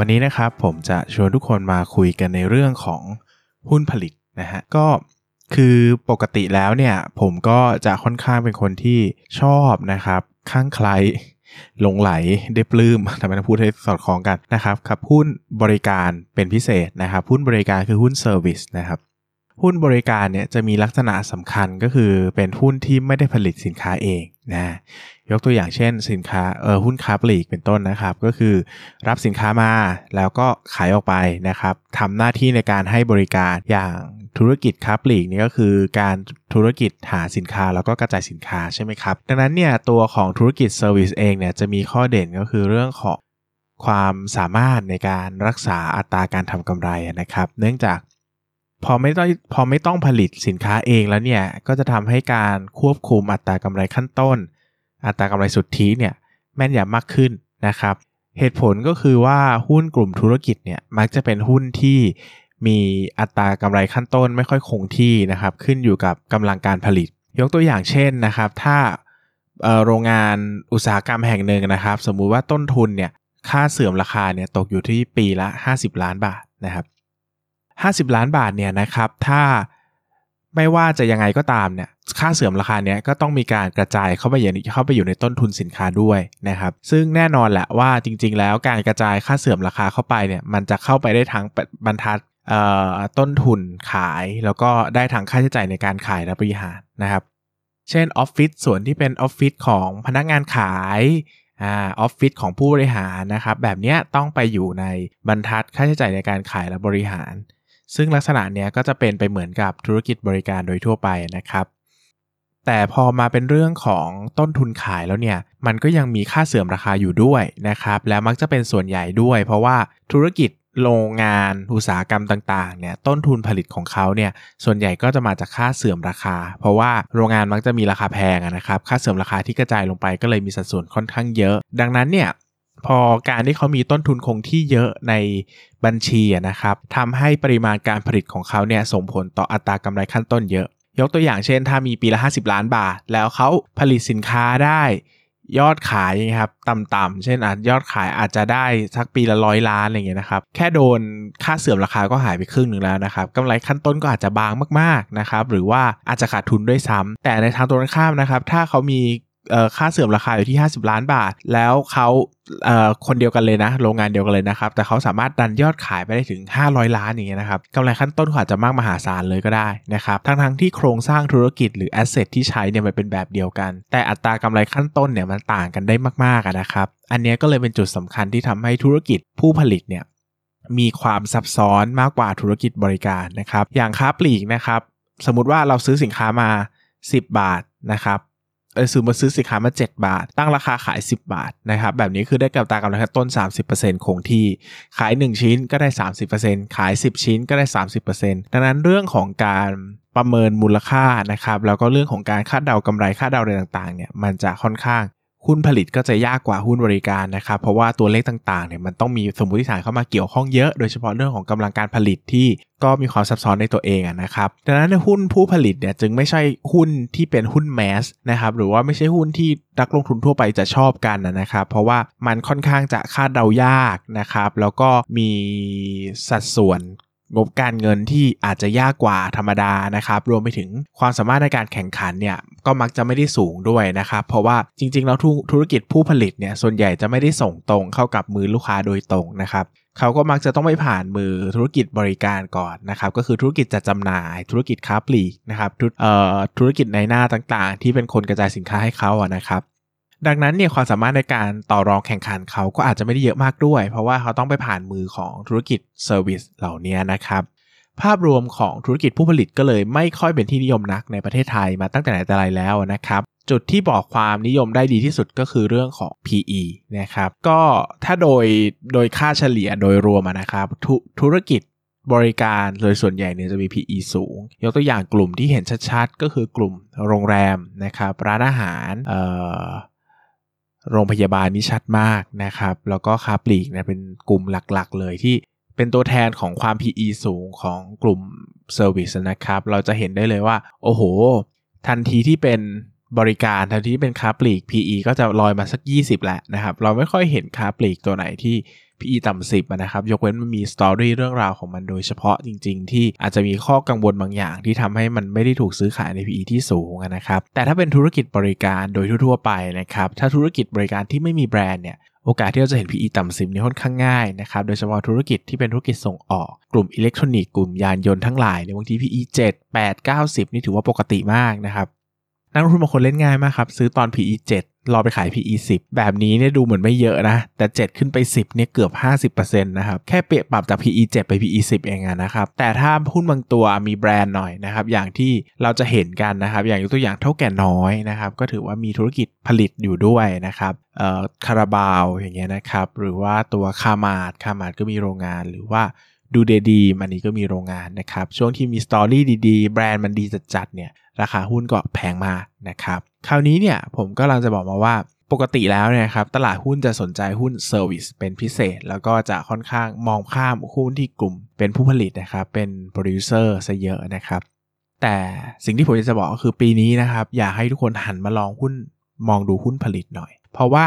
วันนี้นะครับผมจะชวนทุกคนมาคุยกันในเรื่องของหุ้นผลิตนะฮะก็คือปกติแล้วเนี่ยผมก็จะค่อนข้างเป็นคนที่ชอบนะครับข้างใครหลงไหลได้ปลื้มทำไมต้องพูดให้สอดคล้องกันนะครับครับหุ้นบริการเป็นพิเศษนะครับหุ้นบริการคือหุ้นเซอร์วิสนะครับ หุ้นบริการเนี่ยจะมีลักษณะสำคัญก็คือเป็นหุ้นที่ไม่ได้ผลิตสินค้าเองนะยกตัวอย่างเช่นสินค้าเออหุ้นค้าปลีกเป็นต้นนะครับ ก็คือรับสินค้ามาแล้วก็ขายออกไปนะครับทำหน้าที่ในการให้บริการอย่างธุรกิจค้าปลีกนี่ก็คือการธุรกิจหาสินค้าแล้วก็กระจายสินค้าใช่ไหมครับ ดังนั้นเนี่ยตัวของธุรกิจเซอร์วิสเองเนี่ยจะมีข้อเด่นก็คือเรื่องของความสามารถในการรักษาอัตราการทำกำไรนะครับ เนื่องจาก พอไม่ต้องพอไม่ต้องผลิตสินค้าเองแล้วเนี่ยก็จะทำให้การควบคุมอัตรากำไรขั้นต้น อัตรากำไรสุทธิเนี่ยแม่นยำมากขึ้นนะครับ เหตุผลก็คือว่าหุ้นกลุ่มธุรกิจเนี่ยมักจะเป็นหุ้นที่มีอัตรากำไรขั้นต้นไม่ค่อยคงที่นะครับ ขึ้นอยู่กับกำลังการผลิต ยกตัวอย่างเช่นนะครับ ถ้าโรงงานอุตสาหกรรมแห่งหนึ่งนะครับ สมมุติว่าต้นทุนเนี่ยค่าเสื่อมราคาเนี่ยตกอยู่ที่ปีละ 50 ล้านบาทนะครับ 50 ล้านบาทเนี่ยนะครับถ้าไม่ว่าจะยังไงก็ตามเนี่ยค่าเสื่อมราคาเนี้ยก็ต้องมีการกระจายเข้าไปอย่างเข้าไปอยู่ในต้นทุนสินค้าด้วยนะครับซึ่งแน่นอนแหละว่าจริง ๆ แล้วการกระจายค่าเสื่อมราคาเข้าไปเนี่ยมันจะเข้าไปได้ทั้งบรรทัดต้นทุนขายแล้วก็ได้ทั้งค่าใช้จ่ายในการขายและบริหารนะครับ เช่นออฟฟิศส่วนที่เป็นออฟฟิศของพนักงานขายออฟฟิศของผู้บริหารนะครับแบบนี้ต้องไปอยู่ในบรรทัดค่าใช้จ่ายในการขายและบริหาร ซึ่งลักษณะเนี้ยก็จะเป็นไปเหมือนกับธุรกิจบริการโดยทั่วไปนะครับ แต่พอมาเป็นเรื่องของต้นทุนขายแล้วเนี่ย มันก็ยังมีค่าเสื่อมราคาอยู่ด้วยนะครับ แล้วมักจะเป็นส่วนใหญ่ด้วย เพราะว่าธุรกิจโรงงานอุตสาหกรรมต่างๆเนี่ยต้นทุนผลิตของเขาเนี่ยส่วนใหญ่ก็จะมาจากค่าเสื่อมราคา เพราะว่าโรงงานมักจะมีราคาแพงนะครับค่าเสื่อมราคาที่กระจายลงไปก็เลยมีสัดส่วนค่อนข้างเยอะ ดังนั้นเนี่ย พอการที่เขามีต้นทุนคงที่เยอะในบัญชีนะครับทำให้ปริมาณการผลิตของเขาเนี่ยส่งผลต่ออัตรากำไรขั้นต้นเยอะ ยกตัวอย่างเช่น ถ้ามีปีละ 50 ล้านบาท แล้วเขาผลิตสินค้าได้ยอดขายนะครับต่ำๆเช่นอาจยอดขายอาจจะได้สักปีละร้อยล้านอะไรเงี้ยนะครับแค่โดนค่าเสื่อมราคาก็หายไปครึ่งหนึ่งแล้วนะครับกำไรขั้นต้นก็อาจจะบางมากๆนะครับหรือว่าอาจจะขาดทุนด้วยซ้ำแต่ในทางตรงข้ามนะครับถ้าเขามี ค่าเสื่อมราคาอยู่ที่ 50 ล้านบาท แล้วเขาคนเดียวกันเลยนะ โรงงานเดียวกันเลยนะครับ แต่เขาสามารถดันยอดขายไปได้ถึง 500 ล้านอย่างเงี้ยนะครับกำไรขั้นต้นอาจจะมากมหาศาลเลยก็ได้นะครับทั้งทั้งที่โครงสร้างธุรกิจหรือแอสเซทที่ใช้เนี่ยมันเป็นแบบเดียวกัน แต่อัตรากำไรขั้นต้นเนี่ยมันต่างกันได้มากๆนะครับ อันนี้ก็เลยเป็นจุดสำคัญที่ทำให้ธุรกิจผู้ผลิตเนี่ยมีความซับซ้อนมากกว่าธุรกิจบริการนะครับ อย่างค้าปลีกนะครับ สมมติว่าเราซื้อสินค้ามา 10 บาทนะครับ ซื้อมาซื้อสินค้ามา 7 บาท ตั้งราคาขาย 10 บาทนะครับแบบนี้คือได้กับตากำไรต้น 30%คงที่ ขาย 1 ชิ้นก็ได้ 30%ขาย 10 ชิ้นก็ได้ 30%ดังนั้นเรื่องของการประเมินมูลค่านะครับแล้วก็เรื่องของการคาดเดากำไรคาดเดาอะไรต่างๆเนี่ยมันจะค่อนข้าง หุ้นผลิตก็จะยากกว่าหุ้นบริการนะครับเพราะว่าตัวเลขต่างๆเนี่ยมันต้องมีสมมติฐานเข้ามาเกี่ยวข้องเยอะโดยเฉพาะเรื่องของกำลังการผลิตที่ก็มีความซับซ้อนในตัวเองนะครับดังนั้นในหุ้นผู้ผลิตเนี่ยจึงไม่ใช่หุ้นที่เป็นหุ้นแมสนะครับหรือว่าไม่ใช่หุ้นที่นักลงทุนทั่วไปจะชอบกันนะครับเพราะว่ามันค่อนข้างจะคาดเดายากนะครับแล้วก็มีสัดส่วน งบการเงินที่อาจจะยากกว่าธรรมดานะครับ รวมไปถึงความสามารถในการแข่งขันเนี่ยก็มักจะไม่ได้สูงด้วยนะครับ เพราะว่าจริงๆ แล้วธุรกิจผู้ผลิตเนี่ยส่วนใหญ่จะไม่ได้ส่งตรงเข้ากับมือลูกค้าโดยตรงนะครับเขาก็มักจะต้องไปผ่านมือธุรกิจบริการก่อนนะครับก็คือธุรกิจจัดจำหน่าย ธุรกิจค้าปลีกนะครับธุรกิจในหน้าต่างๆ ที่เป็นคนกระจายสินค้าให้เขาอะนะครับ ดังนั้นเนี่ยความสามารถในการต่อรองแข่งขันเขาก็อาจจะไม่ได้เยอะมากด้วย เพราะว่าเขาต้องไปผ่านมือของธุรกิจเซอร์วิสเหล่านี้นะครับ ภาพรวมของธุรกิจผู้ผลิตก็เลยไม่ค่อยเป็นที่นิยมนักในประเทศไทยมาตั้งแต่ไหนแต่ไรแล้วนะครับ จุดที่บอกความนิยมได้ดีที่สุดก็คือเรื่องของ PE นะครับก็ถ้าโดยโดยค่าเฉลี่ยโดยรวมนะครับธธุรกิจบริการโดยส่วนใหญ่เนี่ยจะมี PE สูง ยกตัวอย่างกลุ่มที่เห็นชัดๆ ก็คือกลุ่มโรงแรมนะครับร้านอาหาร โรงพยาบาลนี่ชัดมากนะครับ แล้วก็ค้าปลีกเนี่ยเป็นกลุ่มหลักๆ เลยที่เป็นตัวแทนของความ PE สูงของกลุ่ม Service นะครับ เราจะเห็นได้เลยว่า โอ้โห ทันทีที่เป็น บริการทันทีที่เป็นค้าปลีก PE ก็จะลอยมาสัก 20 แหละนะครับ เราไม่ค่อยเห็นค้าปลีกตัวไหนที่ PE ต่ำสิบนะครับ ยกเว้นมันมี story เรื่องราวของมันโดยเฉพาะจริง ๆ ที่อาจจะมีข้อกังวลบางอย่างที่ทำให้มันไม่ได้ถูกซื้อขายใน PE ที่สูงนะครับ แต่ถ้าเป็นธุรกิจบริการโดยทั่วๆไปนะครับ ถ้าธุรกิจบริการที่ไม่มีแบรนด์เนี่ยโอกาสที่เราจะเห็น PE ต่ำสิบนี่ค่อนข้างง่ายนะครับ โดยเฉพาะธุรกิจที่เป็นธุรกิจส่งออก กลุ่มอิเล็กทรอนิกส์กลุ่มยานยนต์ทั้งหลายในบางที PE 7 8 9 10 นี่ถือว่าปกติมากนะครับ นักลงทุนบางคนเล่นง่ายมากครับ ซื้อตอน PE 7รอไปขาย PE 10 แบบนี้เนี่ยดูเหมือนไม่เยอะนะ แต่ 7 ขึ้นไป 10เนี่ยเกือบ 50%นะครับ แค่เปรียบปรับจาก PE 7 ไป PE 10 เองนะครับ แต่ถ้าหุ้นบางตัวมีแบรนด์หน่อยนะครับ อย่างที่เราจะเห็นกันนะครับ อย่างยกตัวอย่างเท่าแก่น้อยนะครับ ก็ถือว่ามีธุรกิจผลิตอยู่ด้วยนะครับเอ่อคาราบาวอย่างเงี้ยนะครับ หรือว่าตัวคามาดคามาดก็มีโรงงานหรือว่าดูเดดีมันนี้ก็มีโรงงานนะครับ ช่วงที่มี story ดีๆ แบรนด์มันดีจัดๆเนี่ย ราคาหุ้นก็แพงมากนะครับคราวนี้เนี่ยผมก็กำลังจะบอกมาว่าปกติแล้วเนี่ยครับตลาดหุ้นจะสนใจหุ้น service เป็นพิเศษ แล้วก็จะค่อนข้างมองข้ามหุ้นที่กลุ่มเป็นผู้ผลิตนะครับเป็นโปรดิวเซอร์ซะเยอะนะครับแต่สิ่งที่ผมจะบอกก็คือปีนี้นะครับอยากให้ทุกคนหันมาลองหุ้นมองดูหุ้นผลิตหน่อย เพราะว่า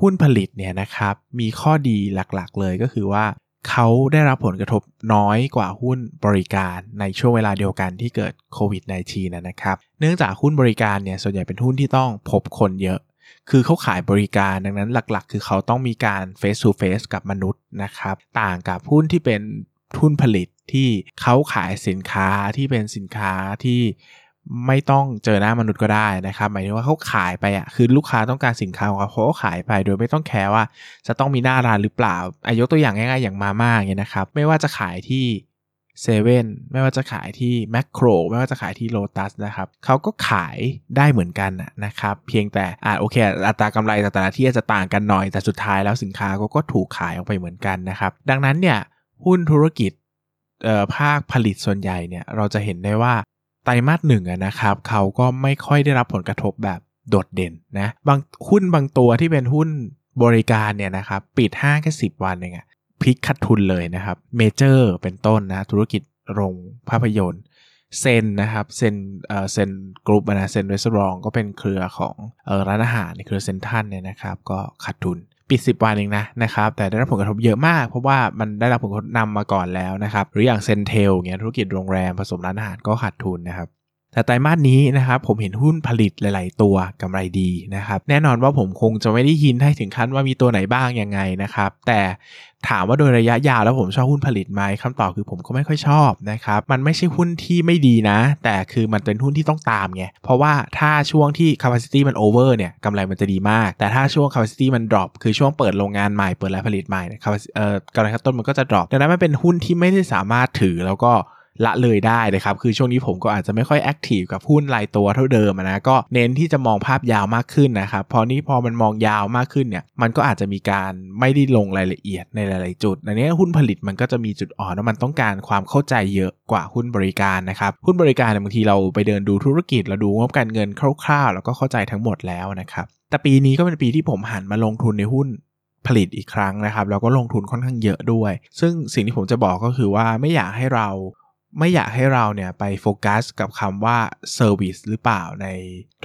หุ้นผลิตเนี่ยนะครับมีข้อดีหลักๆเลยก็คือว่า เขาได้รับผลกระทบน้อยกว่าหุ้นบริการในช่วงเวลาเดียวกันที่เกิดโควิด -19 นะครับ เนื่องจากหุ้นบริการเนี่ยส่วนใหญ่เป็นหุ้นที่ต้องพบคนเยอะ คือเขาขายบริการดังนั้นหลักๆ คือเขาต้องมีการ face to face กับมนุษย์นะครับ ต่างกับหุ้นที่เป็นทุนผลิตที่เขาขายสินค้าที่เป็นสินค้าที่ ไม่ต้องเจอหน้ามนุษย์ก็ได้นะครับ หมายถึงว่าเขาขายไปอะคือลูกค้าต้องการสินค้าของเขาเขาขายไปโดยไม่ต้องแคร์ว่าจะต้องมีหน้าร้านหรือเปล่าอายกตัวอย่างง่ายๆอย่างมาม่าเงี้ยนะครับ ไม่ว่าจะขายที่เซเว่นไม่ว่าจะขายที่แมคโครไม่ว่าจะขายที่โลตัสนะครับเขาก็ขายได้เหมือนกันนะครับ เพียงแต่อ่าโอเคอัตรากำไรแต่ละที่จะต่างกันหน่อยแต่สุดท้ายแล้วสินค้าก็ก็ถูกขายออกไปเหมือนกันนะครับ ดังนั้นเนี่ยหุ้นธุรกิจภาคผลิตส่วนใหญ่เนี่ยเราจะเห็นได้ว่า ไตรมาสหนึ่งนะครับ เขาก็ไม่ค่อยได้รับผลกระทบแบบโดดเด่นนะบางหุ้นบางตัวที่เป็นหุ้นบริการเนี่ยนะครับปิดห้างแค่สิบวันเองอะพลิกขาดทุนเลยนะครับ Major เป็นต้นนะธุรกิจโรงภาพยนตร์ Zen นะครับ Zen เอ่อ Zen Group นะเซนรีสอร์ทก็เป็นเครือของเอ่อร้านอาหารในเครือเซ็นทรัลเนี่ยนะครับก็ขาดทุน ปิด 10 วันเองนะนะครับแต่ได้รับผลกระทบเยอะมาก เพราะว่ามันได้รับผลกระทบนำมาก่อนแล้วนะครับหรืออย่าง CENTEL เงี้ยธุรกิจโรงแรมผสมร้านอาหารก็ขาดทุนนะครับ แต่ไตรมาสนี้นะครับผมเห็นหุ้นผลิตหลาย ๆ ตัวกำไรดีนะครับ แน่นอนว่าผมคงจะไม่ได้ยินให้ถึงขั้นว่ามีตัวไหนบ้างยังไงนะครับ แต่ถามว่าโดยระยะยาวแล้วผมชอบหุ้นผลิตไหมคำตอบคือผมก็ไม่ค่อยชอบนะครับ มันไม่ใช่หุ้นที่ไม่ดีนะ แต่คือมันเป็นหุ้นที่ต้องตามไง เพราะว่าถ้าช่วงที่ capacity มัน over เนี่ยกำไรมันจะดีมาก แต่ถ้าช่วง capacity มัน drop คือช่วงเปิดโรงงานใหม่เปิดรายผลิตใหม่เอ่อกำไรขั้นต้นมันก็จะ drop ดังนั้นมันเป็นหุ้นที่ไม่ได้สามารถถือแล้วก็ ละเลยได้นะครับ คือช่วงนี้ผมก็อาจจะไม่ค่อยแอคทีฟกับหุ้นรายตัวเท่าเดิมนะก็เน้นที่จะมองภาพยาวมากขึ้นนะครับพอนี้พอมันมองยาวมากขึ้นเนี่ยมันก็อาจจะมีการไม่ได้ลงรายละเอียดในหลาย ๆ จุดอันนี้หุ้นผลิตมันก็จะมีจุดอ่อนว่ามันต้องการความเข้าใจเยอะกว่าหุ้นบริการนะครับหุ้นบริการเนี่ยบางทีเราไปเดินดูธุรกิจเราดูงบการเงินคร่าว ๆ แล้วก็เข้าใจทั้งหมดแล้วนะครับแต่ปีนี้ก็เป็นปีที่ผมหันมาลงทุนในหุ้นผลิตอีกครั้งนะครับแล้วก็ลงทุนค่อนข้างเยอะด้วย ซึ่งสิ่งที่ผมจะบอกก็คือว่าไม่อยากให้เรา ไม่อยากให้เราเนี่ยไปโฟกัสกับคำว่า service หรือเปล่าใน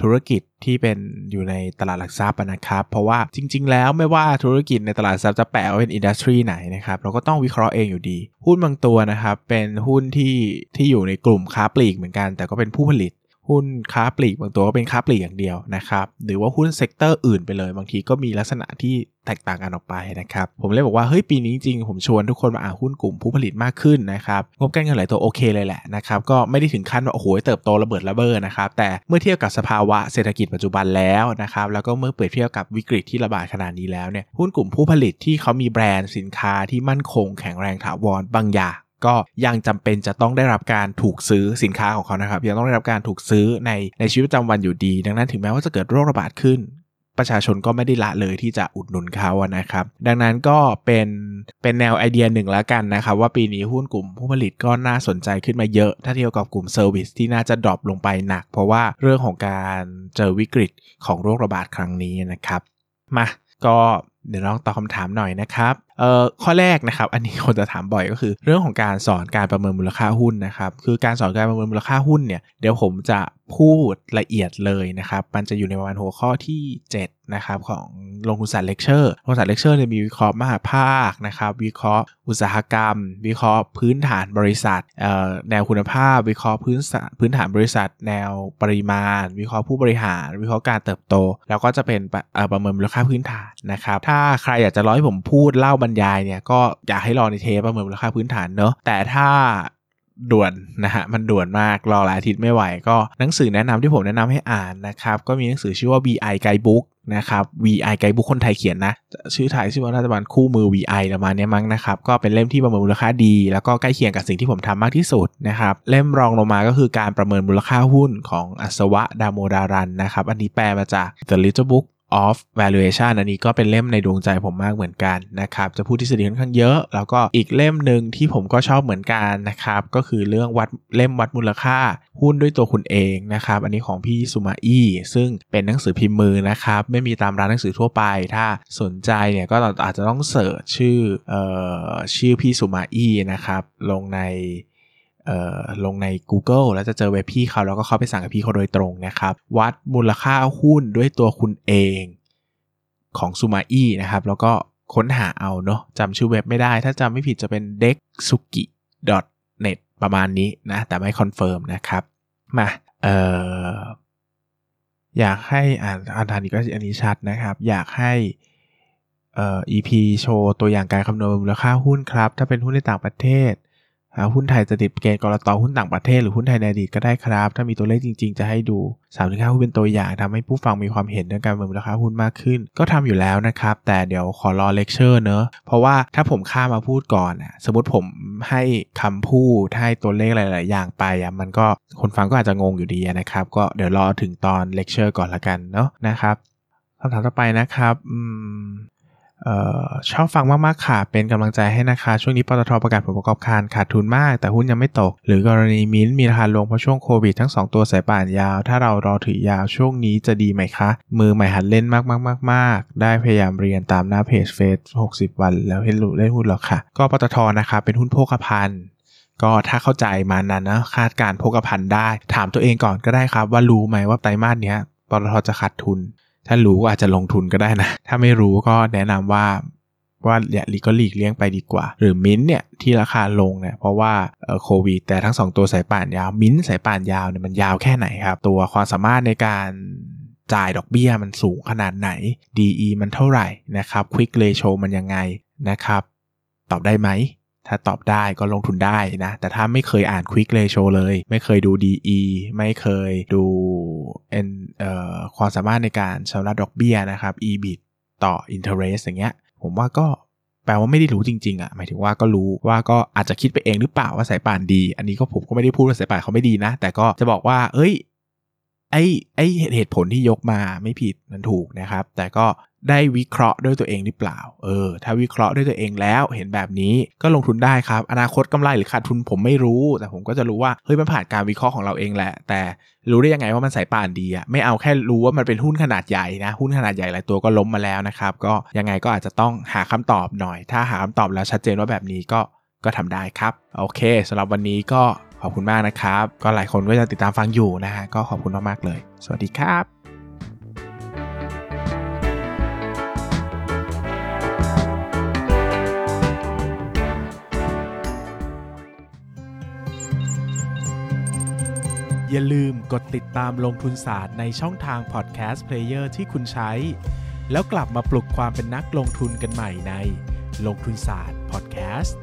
ธุรกิจที่เป็นอยู่ในตลาดหลักทรัพย์นะครับ เพราะว่าจริง ๆ แล้วไม่ว่าธุรกิจในตลาดทรัพย์จะแปลว่าเป็น industry ไหนนะครับ เราก็ต้องวิเคราะห์เองอยู่ดี หุ้นบางตัวนะครับ เป็นหุ้นที่ที่อยู่ในกลุ่มค้าปลีกเหมือนกัน แต่ก็เป็นผู้ผลิต หุ้นค้าปลีกบางตัวก็เป็นค้าปลีกอย่างเดียวนะครับ หรือว่าหุ้น sector อื่นไปเลย บางทีก็มีลักษณะที่แตกต่างกันออกไปนะครับ ผมเลยบอกว่า เฮ้ย ปีนี้จริง ผมชวนทุกคนมาอ่านหุ้นกลุ่มผู้ผลิตมากขึ้นนะครับ งบการเงินหลายตัวโอเคเลยแหละนะครับ ก็ไม่ได้ถึงขั้นว่า โอ้โห เติบโตระเบิดระเบ้อนะครับ แต่เมื่อเทียบกับสภาวะเศรษฐกิจปัจจุบันแล้วนะครับ แล้วก็เมื่อเปรียบเทียบกับวิกฤตที่ระบาดขนาดนี้แล้วเนี่ย หุ้นกลุ่มผู้ผลิตที่เขามีแบรนด์สินค้าที่มั่นคงแข็งแรงถาวรบางอย่าง ก็ยังจำเป็นจะต้องได้รับการถูกซื้อสินค้าของเขานะครับ ยังต้องได้รับการถูกซื้อในในชีวิตประจำวันอยู่ดี ดังนั้นถึงแม้ว่าจะเกิดโรคระบาดขึ้นปประชาชนก็ไม่ได้ละเลยที่จะอุดหนุนเขาอะนะครับ ดังนั้นก็เป็นเป็นแนวไอเดียหนึ่งแล้วกันนะครับ ว่าปีนี้หุ้นกลุ่มผู้ผลิตก็น่าสนใจขึ้นมาเยอะ ถ้าเทียบกับกลุ่ม service ที่น่าจะ drop ลงไปหนัก เพราะว่าเรื่องของการเจอวิกฤตของโรคระบาดครั้งนี้นะครับมาก็เดี๋ยวลองตอบคำถามหน่อยนะครับเอ่อข้อแรกนะครับ อันนี้คนจะถามบ่อยก็คือ เรื่องของการสอนการประเมินมูลค่าหุ้นนะครับ คือการสอนการประเมินมูลค่าหุ้นเนี่ยเดี๋ยวผมจะพูดละเอียดเลยนะครับ มันจะอยู่ในประมาณหัวข้อที่ 7 นะครับ ของลงทุนศาสตร์เลคเชอร์ลงทุนศาสตร์เลคเชอร์จะมีวิเคราะห์มหภาคนะครับ วิเคราะห์อุตสาหกรรม วิเคราะห์พื้นฐานบริษัทแนวคุณภาพ วิเคราะห์พื้นพื้นฐานบริษัท แนวปริมาณ วิเคราะห์ผู้บริหาร วิเคราะห์การเติบโต แล้วก็จะเป็นประเมินมูลค่าพื้นฐานนะครับ ถ้าใครอยากจะรอให้ผมพูดเล่าบรรยายเนี่ยก็อยากให้รอในเทปประเมินมูลค่าพื้นฐานเนอะแต่ถ้าด่วนนะฮะมันด่วนมากรอหลายอาทิตย์ไม่ไหวก็หนังสือแนะนำที่ผมแนะนำให้อ่านนะครับก็มีหนังสือชื่อว่า VI Guidebook นะครับ VI Guidebook คนไทยเขียนนะชื่อไทยชื่อว่ารัฐบาลคู่มือ VI ประมาณนี้มั้งนะครับก็เป็นเล่มที่ประเมินมูลค่าดี แล้วก็ใกล้เคียงกับสิ่งที่ผมทำมากที่สุดนะครับเล่มรองลงมาก็คือการประเมินมูลค่าหุ้นของอัศวะดาโมดารันนะครับอันนี้แปลมาจาก The Little Book of valuation อันนี้ก็เป็นเล่มในดวงใจผมมากเหมือนกันนะครับ จะพูดทฤษฎีค่อนข้างเยอะ แล้วก็อีกเล่มหนึ่งที่ผมก็ชอบเหมือนกันนะครับ ก็คือเรื่องวัดเล่มวัดมูลค่าหุ้นด้วยตัวคุณเองนะครับ อันนี้ของพี่สุมาอี้ซึ่งเป็นหนังสือพิมพ์มือนะครับ ไม่มีตามร้านหนังสือทั่วไป ถ้าสนใจเนี่ยก็อาจจะต้องเสิร์ชชื่อออชื่อพี่สุมาอี้นะครับ ลงใน ลงใน Google แล้วจะเจอเว็บพี่เขาแล้วก็เข้าไปสั่งกับพี่เขาโดยตรงนะครับ วัดมูลค่าหุ้นด้วยตัวคุณเองของซูมาอี้นะครับ แล้วก็ค้นหาเอาเนาะจำชื่อเว็บไม่ได้ ถ้าจำไม่ผิดจะเป็น d e x u k i net ประมาณนี้นะ แต่ไม่ confirm นะครับ มาเอออยากให้อ่านอ่านท่านนี้ก็อันนี้ชัดนะครับ อยากให้เอ่อ EP โชว์ตัวอย่างการคำนวณมูลค่าหุ้นครับ ถ้าเป็นหุ้นในต่างประเทศ หุ้นไทยจะติดเกณฑ์ ก.ล.ต.หุ้นต่างประเทศหรือหุ้นไทยในอดีตก็ได้ครับ ถ้ามีตัวเลขจริงๆ จะให้ดู3 ถึงห้าหุ้นเป็นตัวอย่างทำให้ผู้ฟังมีความเห็นเรื่องการประเมินราคาหุ้นมากขึ้น ก็ทำอยู่แล้วนะครับ แต่เดี๋ยวขอรอเลคเชอร์เนอะเพราะว่าถ้าผมข้ามมาพูดก่อนสมมติผมให้คำพูดให้ตัวเลขหลาย ๆ อย่างไปอะมันก็คนฟังก็อาจจะงงอยู่ดีนะครับก็เดี๋ยวรอถึงตอนเลคเชอร์ก่อนละกันเนาะนะครับคำถามต่อไปนะครับอืม ชอบฟังมากๆค่ะ เป็นกำลังใจให้นะคะ ช่วงนี้ปตทประกาศผลประกอบการขาดทุนมาก แต่หุ้นยังไม่ตก หรือกรณีมิ้นมีราคาลงเพราะช่วงโควิดทั้ง 2 ตัวสายป่านยาว ถ้าเรารอถือยาวช่วงนี้จะดีไหมคะ มือใหม่หัดเล่นมากๆๆ ๆ ได้พยายามเรียนตามหน้าเพจเฟซ60 วัน แล้วเห็นรู้เล่นหุ้นหรอค่ะ ก็ปตทนะคะเป็นหุ้นโภคภัณฑ์ก็ถ้าเข้าใจมานั้นนะคาดการโภคภัณฑ์ได้ ถามตัวเองก่อนก็ได้ครับว่ารู้ไหมว่าไตรมาสนี้ปตทจะขาดทุน ถ้ารู้ก็อาจจะลงทุนก็ได้นะ ถ้าไม่รู้ก็แนะนำว่าว่าอย่าลีก็หลีกเลี่ยงไปดีกว่า หรือมิ้นเนี่ยที่ราคาลงเนี่ยเพราะว่าโควิดแต่ทั้ง 2 ตัวสายป่านยาว มิ้นสายป่านยาวเนี่ยมันยาวแค่ไหนครับ ตัวความสามารถในการจ่ายดอกเบี้ยมันสูงขนาดไหน DE มันเท่าไหร่นะครับ Quick Ratio มันยังไงนะครับ ตอบได้ไหม ถ้าตอบได้ก็ลงทุนได้นะ แต่ถ้าไม่เคยอ่าน Quick Ratio เลย ไม่เคยดู DE ไม่เคยดูเอ่อความสามารถในการชำระดอกเบี้ยนะครับ EBIT ต่อ interest อย่างเงี้ย ผมว่าก็แปลว่าไม่ได้รู้จริงๆอะ่ะหมายถึงว่าก็รู้ว่าก็อาจจะคิดไปเองหรือเปล่าว่าสายป่านดี อันนี้ก็ผมก็ไม่ได้พูดว่าสายป่านเขาไม่ดีนะ แต่ก็จะบอกว่า เอ้ย ไอ้ไอ้เหตุผลที่ยกมาไม่ผิดมันถูกนะครับ แต่ก็ได้วิเคราะห์ด้วยตัวเองหรือเปล่า เออ ถ้าวิเคราะห์ด้วยตัวเองแล้วเห็นแบบนี้ก็ลงทุนได้ครับ อนาคตกำไรหรือขาดทุนผมไม่รู้ แต่ผมก็จะรู้ว่าเฮ้ยมันผ่านการวิเคราะห์ของเราเองแหละ แต่รู้ได้ยังไงว่ามันสายป่านดีอะไม่เอาแค่รู้ว่ามันเป็นหุ้นขนาดใหญ่นะ หุ้นขนาดใหญ่หลายตัวก็ล้มมาแล้วนะครับ ก็ยังไงก็อาจจะต้องหาคำตอบหน่อย ถ้าหาคำตอบแล้วชัดเจนว่าแบบนี้ก็ก็ทำได้ครับ โอเคสำหรับวันนี้ก็ ขอบคุณมากนะครับ ก็หลายคนก็จะติดตามฟังอยู่นะฮะก็ขอบคุณมากๆเลย สวัสดีครับอย่าลืมกดติดตามลงทุนศาสตร์ในช่องทาง podcast player ที่คุณใช้ แล้วกลับมาปลุกความเป็นนักลงทุนกันใหม่ในลงทุนศาสตร์พอดแคสต์